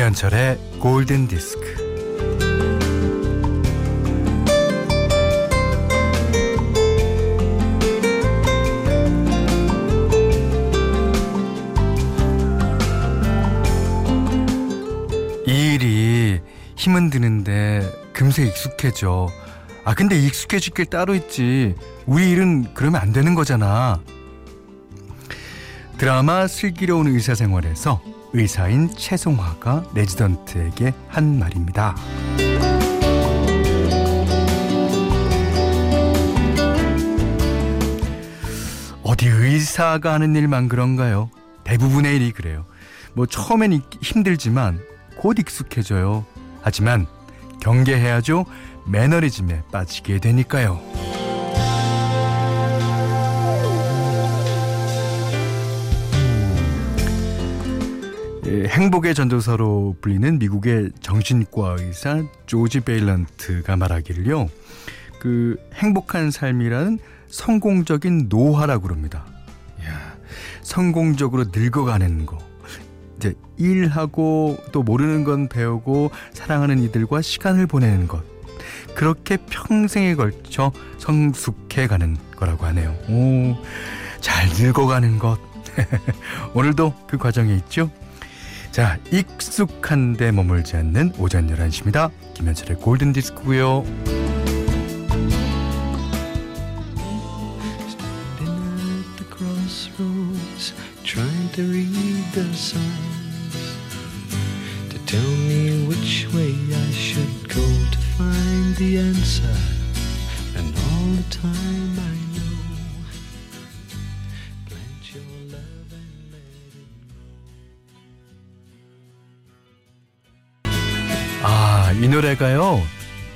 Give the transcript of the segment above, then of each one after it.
김현철의 골든 디스크. 이 일이 힘은 드는데 금세 익숙해져. 아, 근데 익숙해질 게 따로 있지. 우리 일은 그러면 안 되는 거잖아. 드라마 슬기로운 의사생활에서 의사인 최송화가 레지던트에게 한 말입니다. 어디 의사가 하는 일만 그런가요? 대부분의 일이 그래요. 뭐 처음엔 힘들지만 곧 익숙해져요. 하지만 경계해야죠. 매너리즘에 빠지게 되니까요. 행복의 전도사로 불리는 미국의 정신과 의사 조지 베일런트가 말하기를요. 그 행복한 삶이라는 성공적인 노화라고 그럽니다. 야, 성공적으로 늙어가는 거. 이제 일하고 또 모르는 건 배우고 사랑하는 이들과 시간을 보내는 것. 그렇게 평생에 걸쳐 성숙해 가는 거라고 하네요. 오, 잘 늙어가는 것. 오늘도 그 과정에 있죠? 자, 익숙한 데 머물지 않는 오전 11시입니다. 김현철의 골든 디스크고요. 노래가요.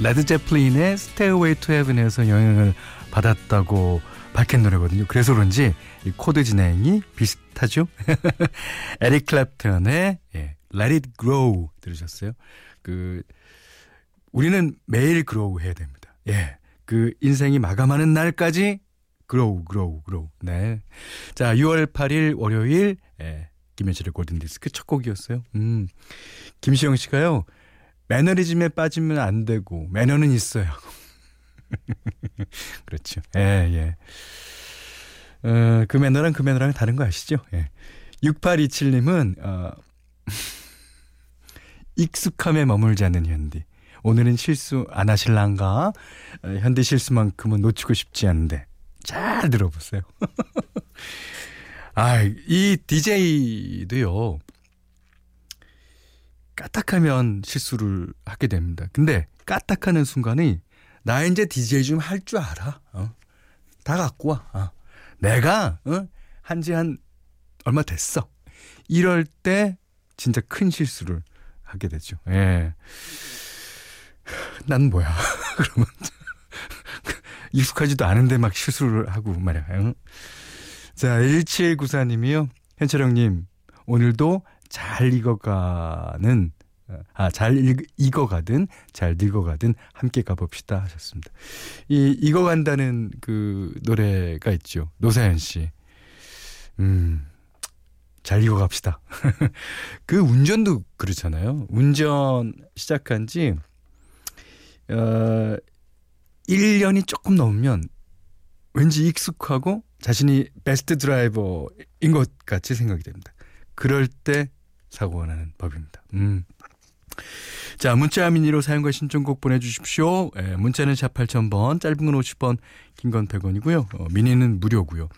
레드 제플린의 Stairway to Heaven에서 영향을 받았다고 밝힌 노래거든요. 그래서 그런지 이 코드 진행이 비슷하죠. 에릭 클랩턴의 예, Let It Grow 들으셨어요? 그 우리는 매일 grow 해야 됩니다. 예. 그 인생이 마감하는 날까지 grow, grow, grow. 네. 자, 6월 8일 월요일 예. 김현철의 골든 디스크 첫 곡이었어요. 음. 김시영 씨가요. 매너리즘에 빠지면 안 되고 매너는 있어요. 그렇죠. 예, 예. 어, 그 매너랑 그 매너랑 다른 거 아시죠? 예. 6827님은, 어, 익숙함에 머물지 않는 현디. 오늘은 실수 안 하실란가? 어, 현디 실수만큼은 놓치고 싶지 않은데. 잘 들어보세요. 아, 이 DJ도요. 까딱하면 실수를 하게 됩니다. 근데 까딱하는 순간이 나 이제 DJ 좀할 줄 알아. 어? 다 갖고 와. 어. 내가 어? 한지 한 얼마 됐어. 이럴 때 진짜 큰 실수를 하게 되죠. 예. 난 뭐야. 그러면 익숙하지도 않은데 막 실수를 하고 말이야. 응? 자, 1794님이요. 현철 형님, 오늘도 잘 익어가는 아, 잘 읽, 익어가든 잘 늙어가든 함께 가봅시다 하셨습니다. 이 익어간다는 그 노래가 있죠. 노사연 씨. 음. 잘 익어갑시다. 그 운전도 그렇잖아요. 운전 시작한 지, 어, 1년이 조금 넘으면 왠지 익숙하고 자신이 베스트 드라이버인 것 같이 생각이 됩니다. 그럴 때 사고가 나는 법입니다. 음. 자, 문자 미니로 사연과 신청곡 보내주십시오. 예, 문자는 샵 8000번, 짧은 건 50번, 긴 건 100원이고요. 어, 미니는 무료고요.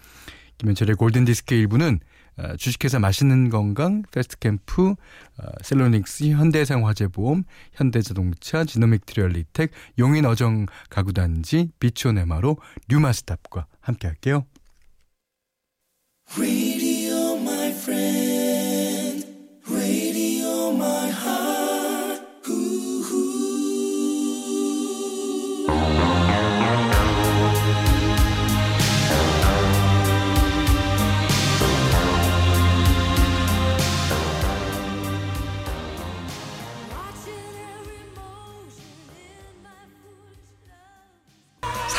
김현철의 골든디스크 일부는 어, 주식회사 맛있는 건강, 패스트캠프, 어, 셀로닉스, 현대해상화재보험, 현대자동차, 지노믹트리 얼리텍, 용인 어정 가구단지, 비초네마로, 뉴마스탑과 함께할게요.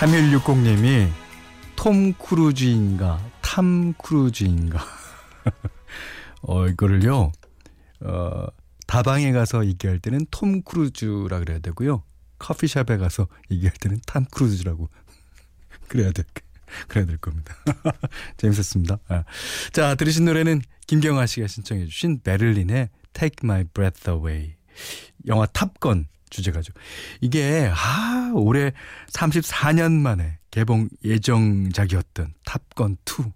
(3160님이) 톰 크루즈인가 탐 크루즈인가 어 이거를요 어 다방에 가서 얘기할 때는 톰 크루즈라 그래야 되고요. 커피숍에 가서 얘기할 때는 탐 크루즈라고 그래야 될 그래야 될 겁니다. 재밌었습니다. 아. 자, 들으신 노래는 김경아 씨가 신청해 주신 베를린의 Take My Breath Away. 영화 탑건 주제가죠. 이게 아, 올해 34년 만에 개봉 예정작이었던 탑건 2.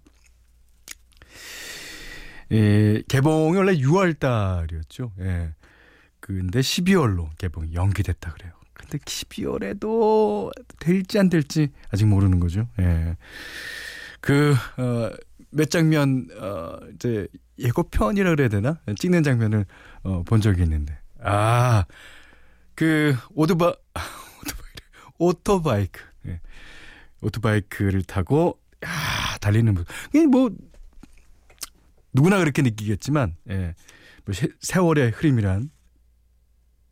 예, 개봉이 원래 6월 달이었죠. 예. 근데 12월로 개봉이 연기됐다 그래요. 근데 12월에도 될지 안 될지 아직 모르는 거죠. 예. 그, 어, 몇 장면, 어, 이제 예고편이라 그래야 되나? 찍는 장면을, 어, 본 적이 있는데. 아, 그, 오토바, 오토바이크, 오토바이크. 예. 오토바이크를 타고, 야 달리는 모습. 뭐, 누구나 그렇게 느끼겠지만, 예. 뭐 세월의 흐름이란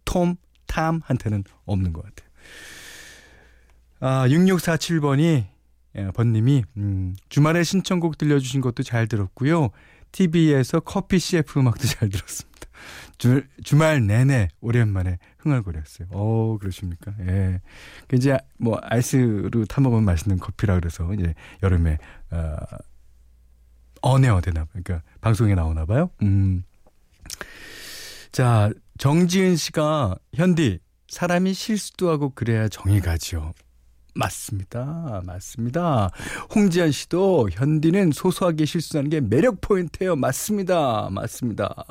톰, 탐한테는 없는 것 같아요. 아, 6647번이, 예, 번님이, 음, 주말에 신청곡 들려주신 것도 잘 들었고요. TV에서 커피 CF 음악도 잘 들었습니다. 주, 주말 내내 오랜만에 흥얼거렸어요. 어, 그러십니까? 예. 그 이제 뭐 아이스로 타먹으면 맛있는 커피라 그래서 이제 여름에, 어, 언에어 되나, 그러니까 방송에 나오나 봐요. 음. 자, 정지은 씨가 현디 사람이 실수도 하고 그래야 정이 가죠. 맞습니다. 맞습니다. 홍지한 씨도 현디는 소소하게 실수하는 게 매력 포인트예요. 맞습니다. 맞습니다.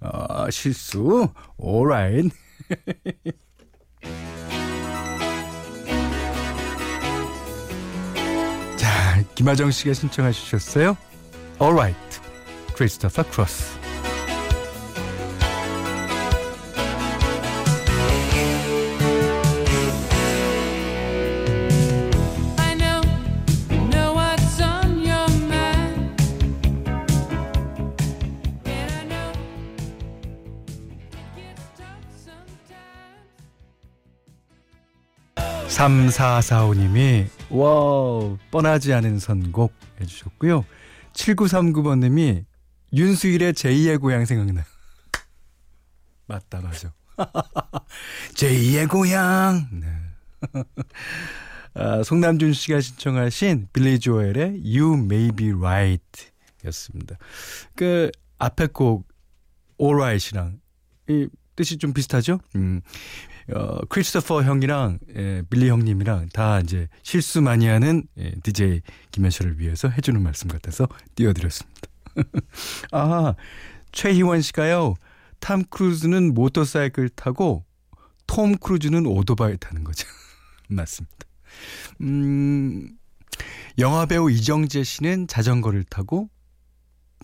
어, 실수. alright. 자, 김하정 씨가 신청하셨어요. alright. 크리스토퍼 크로스. 삼사사오님이 와 뻔하지 않은 선곡 해주셨고요. 7939번님이 윤수일의 제2의 고향 생각나. 맞다 맞아. 제2의 고향. 네. 아, 송남준 씨가 신청하신 빌리 조엘의 You May Be Right 였습니다. 그 앞에 곡 Alright이랑 이 뜻이 좀 비슷하죠? 음. 어, 크리스토퍼 형이랑 예, 빌리 형님이랑 다 이제 실수 많이 하는 예, DJ 김현철을 위해서 해주는 말씀 같아서 띄워드렸습니다. 아, 최희원 씨가요. 탐 크루즈는 모터사이클 타고 톰 크루즈는 오토바이 타는 거죠. 맞습니다. 음, 영화 배우 이정재 씨는 자전거를 타고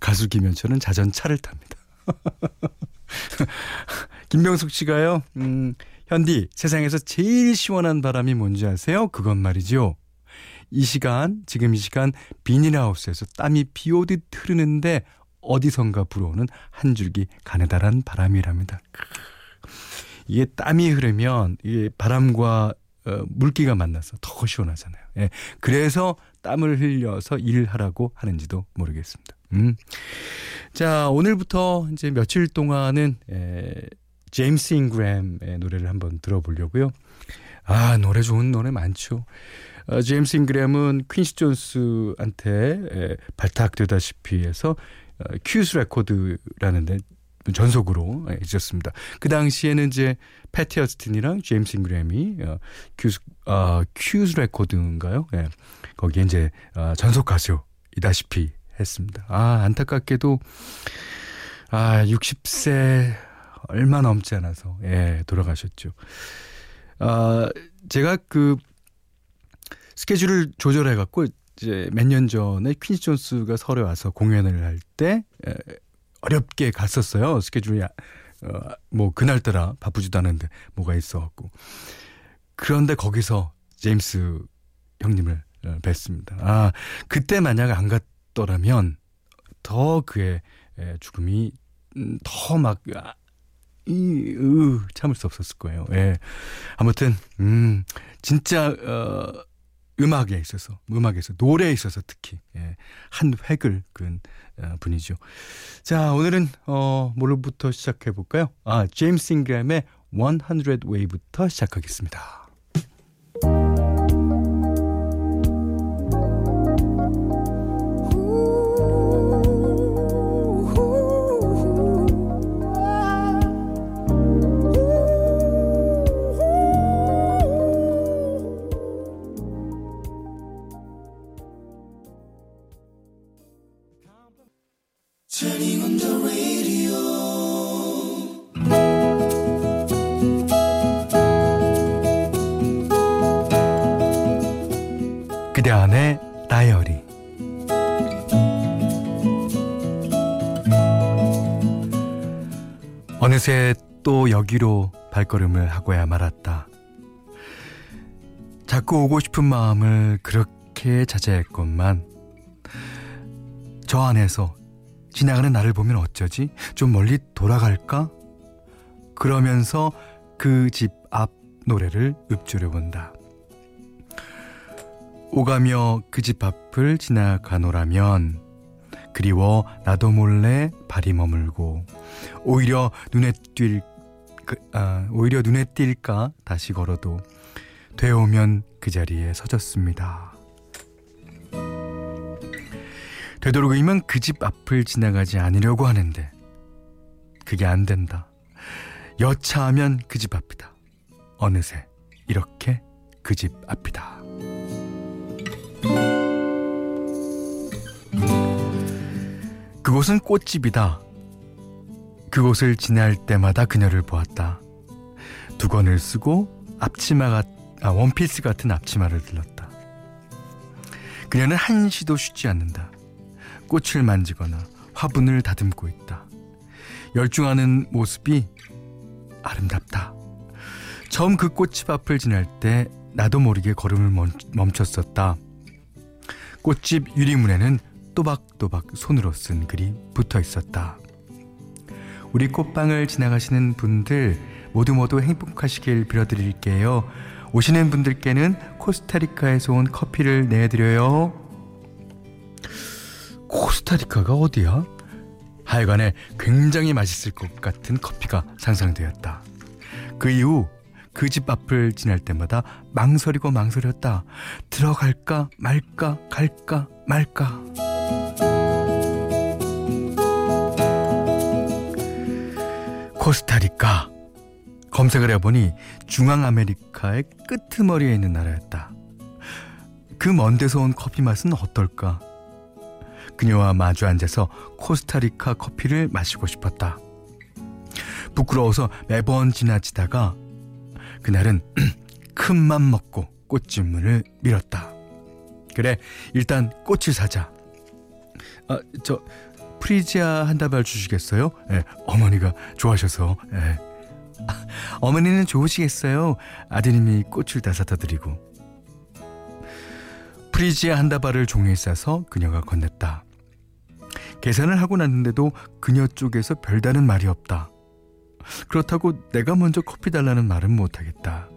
가수 김현철은 자전차를 탑니다. 김명숙 씨가요, 음, 현디, 세상에서 제일 시원한 바람이 뭔지 아세요? 그건 말이죠. 이 시간, 지금 이 시간 비닐하우스에서 땀이 비 오듯 흐르는데 어디선가 불어오는 한 줄기 가느다란 바람이랍니다. 이게 땀이 흐르면 이게 바람과 어, 물기가 만나서 더 시원하잖아요. 예. 그래서 땀을 흘려서 일을 하라고 하는지도 모르겠습니다. 음. 자, 오늘부터 이제 며칠 동안은 에, 제임스 잉그램의 노래를 한번 들어보려고요. 아, 노래 좋은 노래 많죠. 어, 제임스 잉그램은 퀸시 존스한테 에, 발탁되다시피 해서 어, Qwest 레코드라는 데 전속으로 예, 있었습니다. 그 당시에는 이제 패티 오스틴이랑 제임스 잉그램이 어, Qwest 어, Qwest 레코드인가요? 예. 거기에 이제 어, 전속 가수이다시피 했습니다. 아, 안타깝게도 아, 60세 얼마 넘지 않아서 예, 돌아가셨죠. 아, 제가 그 스케줄을 조절해 갖고 이제 몇 년 전에 퀸시 존스가 서울에 와서 공연을 할 때 어렵게 갔었어요. 스케줄이 어, 뭐 그날따라 바쁘지도 않은데 뭐가 있어 갖고. 그런데 거기서 제임스 형님을 어, 뵀습니다. 아, 그때 만약 안 갔더라면 더 그의 죽음이 음, 더막 아, 이, 으, 참을 수 없었을 거예요. 예. 아무튼, 음, 진짜, 어, 음악에 있어서, 음악에서, 노래에 있어서 특히, 예, 한 획을 그 어, 분이죠. 자, 오늘은 어 뭐로부터 시작해 볼까요? 아, 제임스 잉그램의 100 Way부터 시작하겠습니다. 어느새 또 여기로 발걸음을 하고야 말았다. 자꾸 오고 싶은 마음을 그렇게 자제했건만 저 안에서 지나가는 나를 보면 어쩌지? 좀 멀리 돌아갈까? 그러면서 그 집 앞 노래를 읊조려 본다. 오가며 그 집 앞을 지나가노라면 그리워 나도 몰래 발이 머물고 오히려 눈에 띌 그, 아, 오히려 눈에 띌까 다시 걸어도 되오면 그 자리에 서졌습니다. 되도록이면 그 집 앞을 지나가지 않으려고 하는데 그게 안 된다. 여차하면 그 집 앞이다. 어느새 이렇게 그 집 앞이다. 그곳은 꽃집이다. 그곳을 지날 때마다 그녀를 보았다. 두건을 쓰고 앞치마가 아, 원피스 같은 앞치마를 들렀다. 그녀는 한시도 쉬지 않는다. 꽃을 만지거나 화분을 다듬고 있다. 열중하는 모습이 아름답다. 처음 그 꽃집 앞을 지날 때 나도 모르게 걸음을 멈췄었다. 꽃집 유리문에는 또박 또박 손으로 쓴 글이 붙어 있었다. 우리 꽃방을 지나가시는 분들 모두 모두 행복하시길 빌어드릴게요. 오시는 분들께는 코스타리카에서 온 커피를 내드려요. 코스타리카가 어디야? 하여간에 굉장히 맛있을 것 같은 커피가 상상되었다. 그 이후 그 집 앞을 지날 때마다 망설이고 망설였다. 들어갈까 말까 갈까 말까. 코스타리카 검색을 해보니 중앙아메리카의 끄트머리에 있는 나라였다. 그 먼 데서 온 커피 맛은 어떨까? 그녀와 마주 앉아서 코스타리카 커피를 마시고 싶었다. 부끄러워서 매번 지나치다가 그날은 큰맘 먹고 꽃집 문을 밀었다. 그래, 일단 꽃을 사자. 아, 저 프리지아 한 다발 주시겠어요? 예, 어머니가 좋아하셔서. 예. 아, 어머니는 좋으시겠어요? 아드님이 꽃을 다 사다 드리고. 프리지아 한 다발을 종이에 싸서 그녀가 건넸다. 계산을 하고 났는데도 그녀 쪽에서 별다른 말이 없다. 그렇다고 내가 먼저 커피 달라는 말은 못하겠다.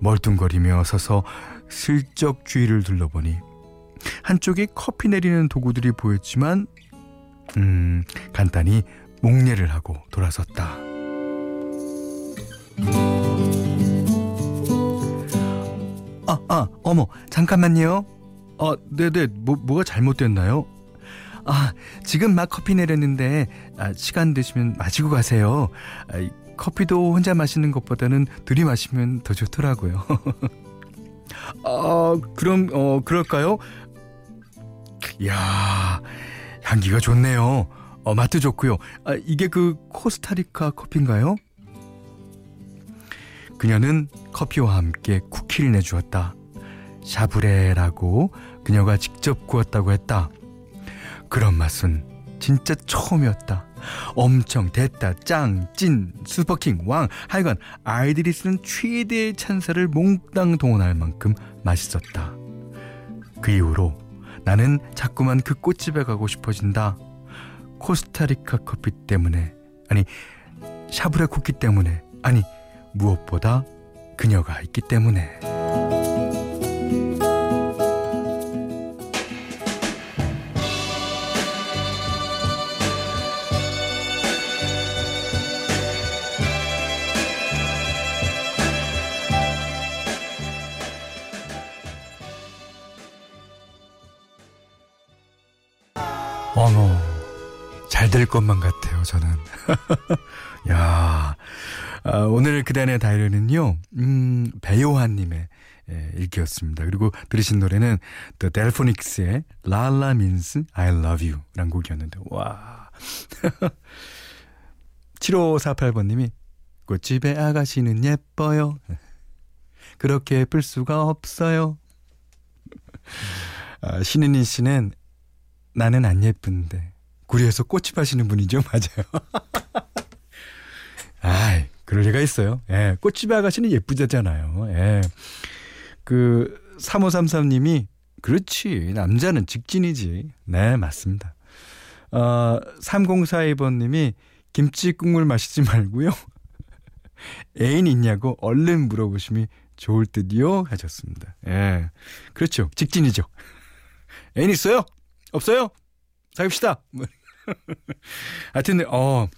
멀뚱거리며 서서 슬쩍 주위를 둘러보니 한쪽에 커피 내리는 도구들이 보였지만 음 간단히 목례를 하고 돌아섰다. 아, 아, 어머, 잠깐만요. 아, 네네, 뭐, 뭐가 잘못됐나요? 아, 지금 막 커피 내렸는데, 아, 시간 되시면 마시고 가세요. 아, 커피도 혼자 마시는 것보다는 둘이 마시면 더 좋더라고요. 아, 그럼, 어, 그럴까요? 이야, 향기가 좋네요. 어, 맛도 좋고요. 아, 이게 그 코스타리카 커피인가요? 그녀는 커피와 함께 쿠키를 내주었다. 샤브레라고 그녀가 직접 구웠다고 했다. 그런 맛은 진짜 처음이었다. 엄청 됐다 짱 찐 슈퍼킹 왕 하여간 아이들이 쓰는 최대의 찬사를 몽땅 동원할 만큼 맛있었다. 그 이후로 나는 자꾸만 그 꽃집에 가고 싶어진다. 코스타리카 커피 때문에 아니 샤브레 쿠키 때문에 아니 무엇보다 그녀가 있기 때문에 될 것만 같아요, 저는. 야 아, 오늘 그단의 다이어리는요, 음, 배요한님의 예, 읽기였습니다. 그리고 들으신 노래는 The Delphonics의 Lala Means I Love You 란 곡이었는데, 와. 7548번님이 꽃집의 아가씨는 예뻐요. 그렇게 예쁠 수가 없어요. 아, 신은희 씨는 나는 안 예쁜데 구리에서 꽃집 하시는 분이죠, 맞아요. 아, 그럴 리가 있어요. 예, 꽃집 아가씨는 예쁘잖아요. 예. 그 3533님이 그렇지 남자는 직진이지. 네, 맞습니다. 어, 3042번 님이 김치 국물 마시지 말고요. 애인 있냐고 얼른 물어보심이 좋을 듯요 하셨습니다. 예. 그렇죠. 직진이죠. 애인 있어요? 없어요? 사귀시다 하여튼, 어,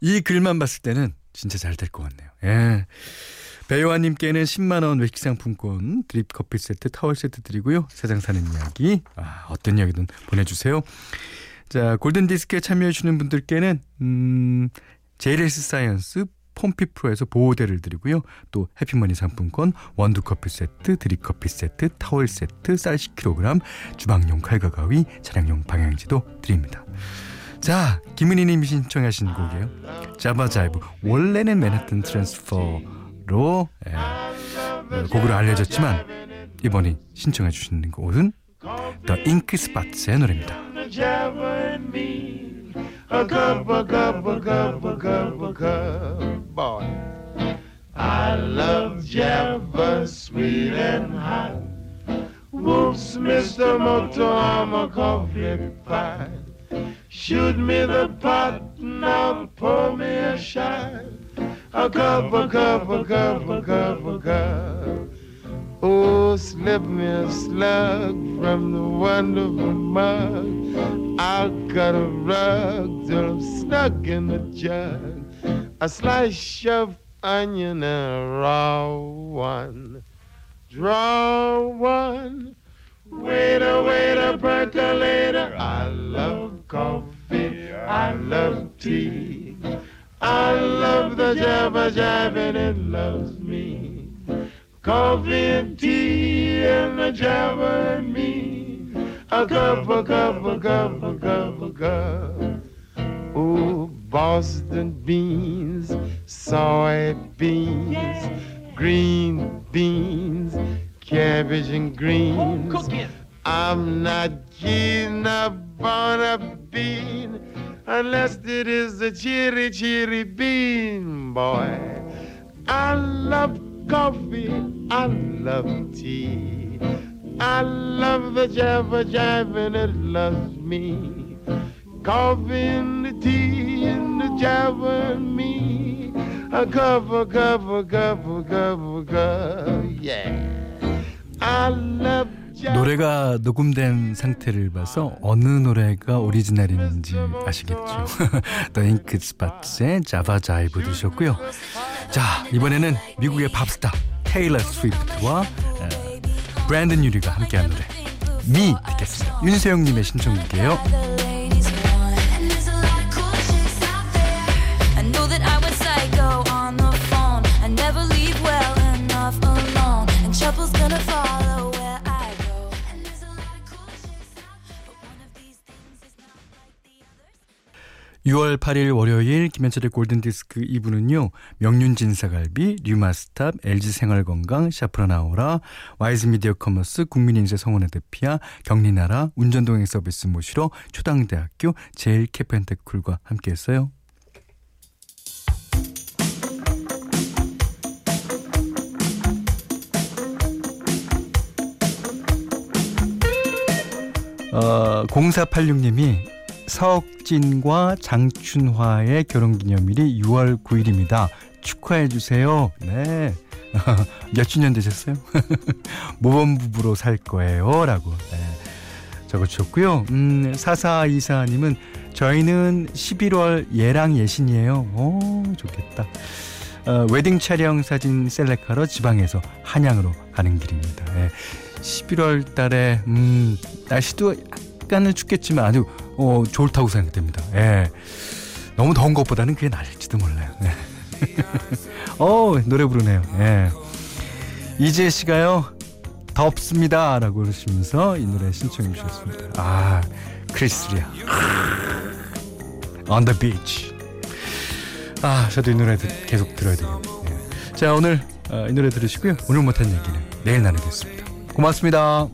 이 글만 봤을 때는 진짜 잘 될 것 같네요. 예. 배요한님께는 10만원 외식 상품권, 드립 커피 세트, 타월 세트 드리고요. 세상 사는 이야기, 아, 어떤 이야기든 보내주세요. 자, 골든디스크에 참여해주시는 분들께는, 음, JLS 사이언스 폼피 프로에서 보호대를 드리고요. 또 해피머니 상품권, 원두 커피 세트, 드립 커피 세트, 타월 세트, 쌀 10kg, 주방용 칼과 가위, 차량용 방향제도 드립니다. 자, 김은희 님이 신청하신 곡이에요. Java Jive. 원래는 맨하튼 트랜스퍼로 예, 어, 곡으로 알려졌지만 이번에 신청해 주시는 곡은 The Spots의 노래입니다. a cup, a cup, a cup, a cup, a cup, Mr. Motorama coffee pie. Shoot me the pot, now pour me a shot. A cup, a cup, a cup, a cup, a cup. Oh, slip me a slug from the wonderful mug. I'll cut a rug till I'm stuck in the jug. A slice of onion and a raw one. Draw one. Waiter, waiter, percolator. I love coffee. I love tea. I love the jabba jab and it loves me. Coffee and tea and the java and me. A cup, a cup, a cup, coffee. I love tea. I love the jabba jab and it loves me. Coffee and the tea and the jabba and me. A cup, a cup, a cup, a cup, a cup. Yeah. I love 노래가 녹음된 상태를 봐서 어느 노래가 오리지널인지 아시겠죠? The Ink Spots의 자바 자이브 드셨고요. 자, 이번에는 미국의 팝스타 테일러 스위프트와 브랜든 유리가 함께한 노래 미 듣겠습니다. 윤세영님의 신청곡이에요. 6월 8일 월요일 김현철의 골든디스크 2부는요. 명륜진 사갈비, 류마스탑, LG생활건강, 샤프라나오라, 와이즈미디어 커머스, 국민인쇄 성원의 대피아, 경리나라, 운전동행 서비스 모시러 초당대학교 제일캐펜테쿨과 함께했어요. 어, 0486님이 서욱진과 장춘화의 결혼기념일이 6월 9일입니다. 축하해 주세요. 네. 몇 주년 되셨어요? 모범부부로 살 거예요. 라고 네. 적어주셨고요. 음, 4424님은 저희는 11월 예랑 예신이에요. 오, 좋겠다. 어, 웨딩 촬영 사진 셀렉하러 지방에서 한양으로 가는 길입니다. 네. 11월 달에 음, 날씨도 약간은 춥겠지만 아주 어, 좋다고 생각됩니다. 예. 너무 더운 것보다는 그게 나을지도 몰라요. 네. 어, 노래 부르네요. 예. 이재 씨가요, 덥습니다. 라고 그러시면서 이 노래 신청해 주셨습니다. 아, 크리스리아. On the beach. 아, 저도 이 노래 계속 들어야 되겠네요. 예. 자, 오늘 어, 이 노래 들으시고요. 오늘 못한 얘기는 내일 나누겠습니다. 고맙습니다.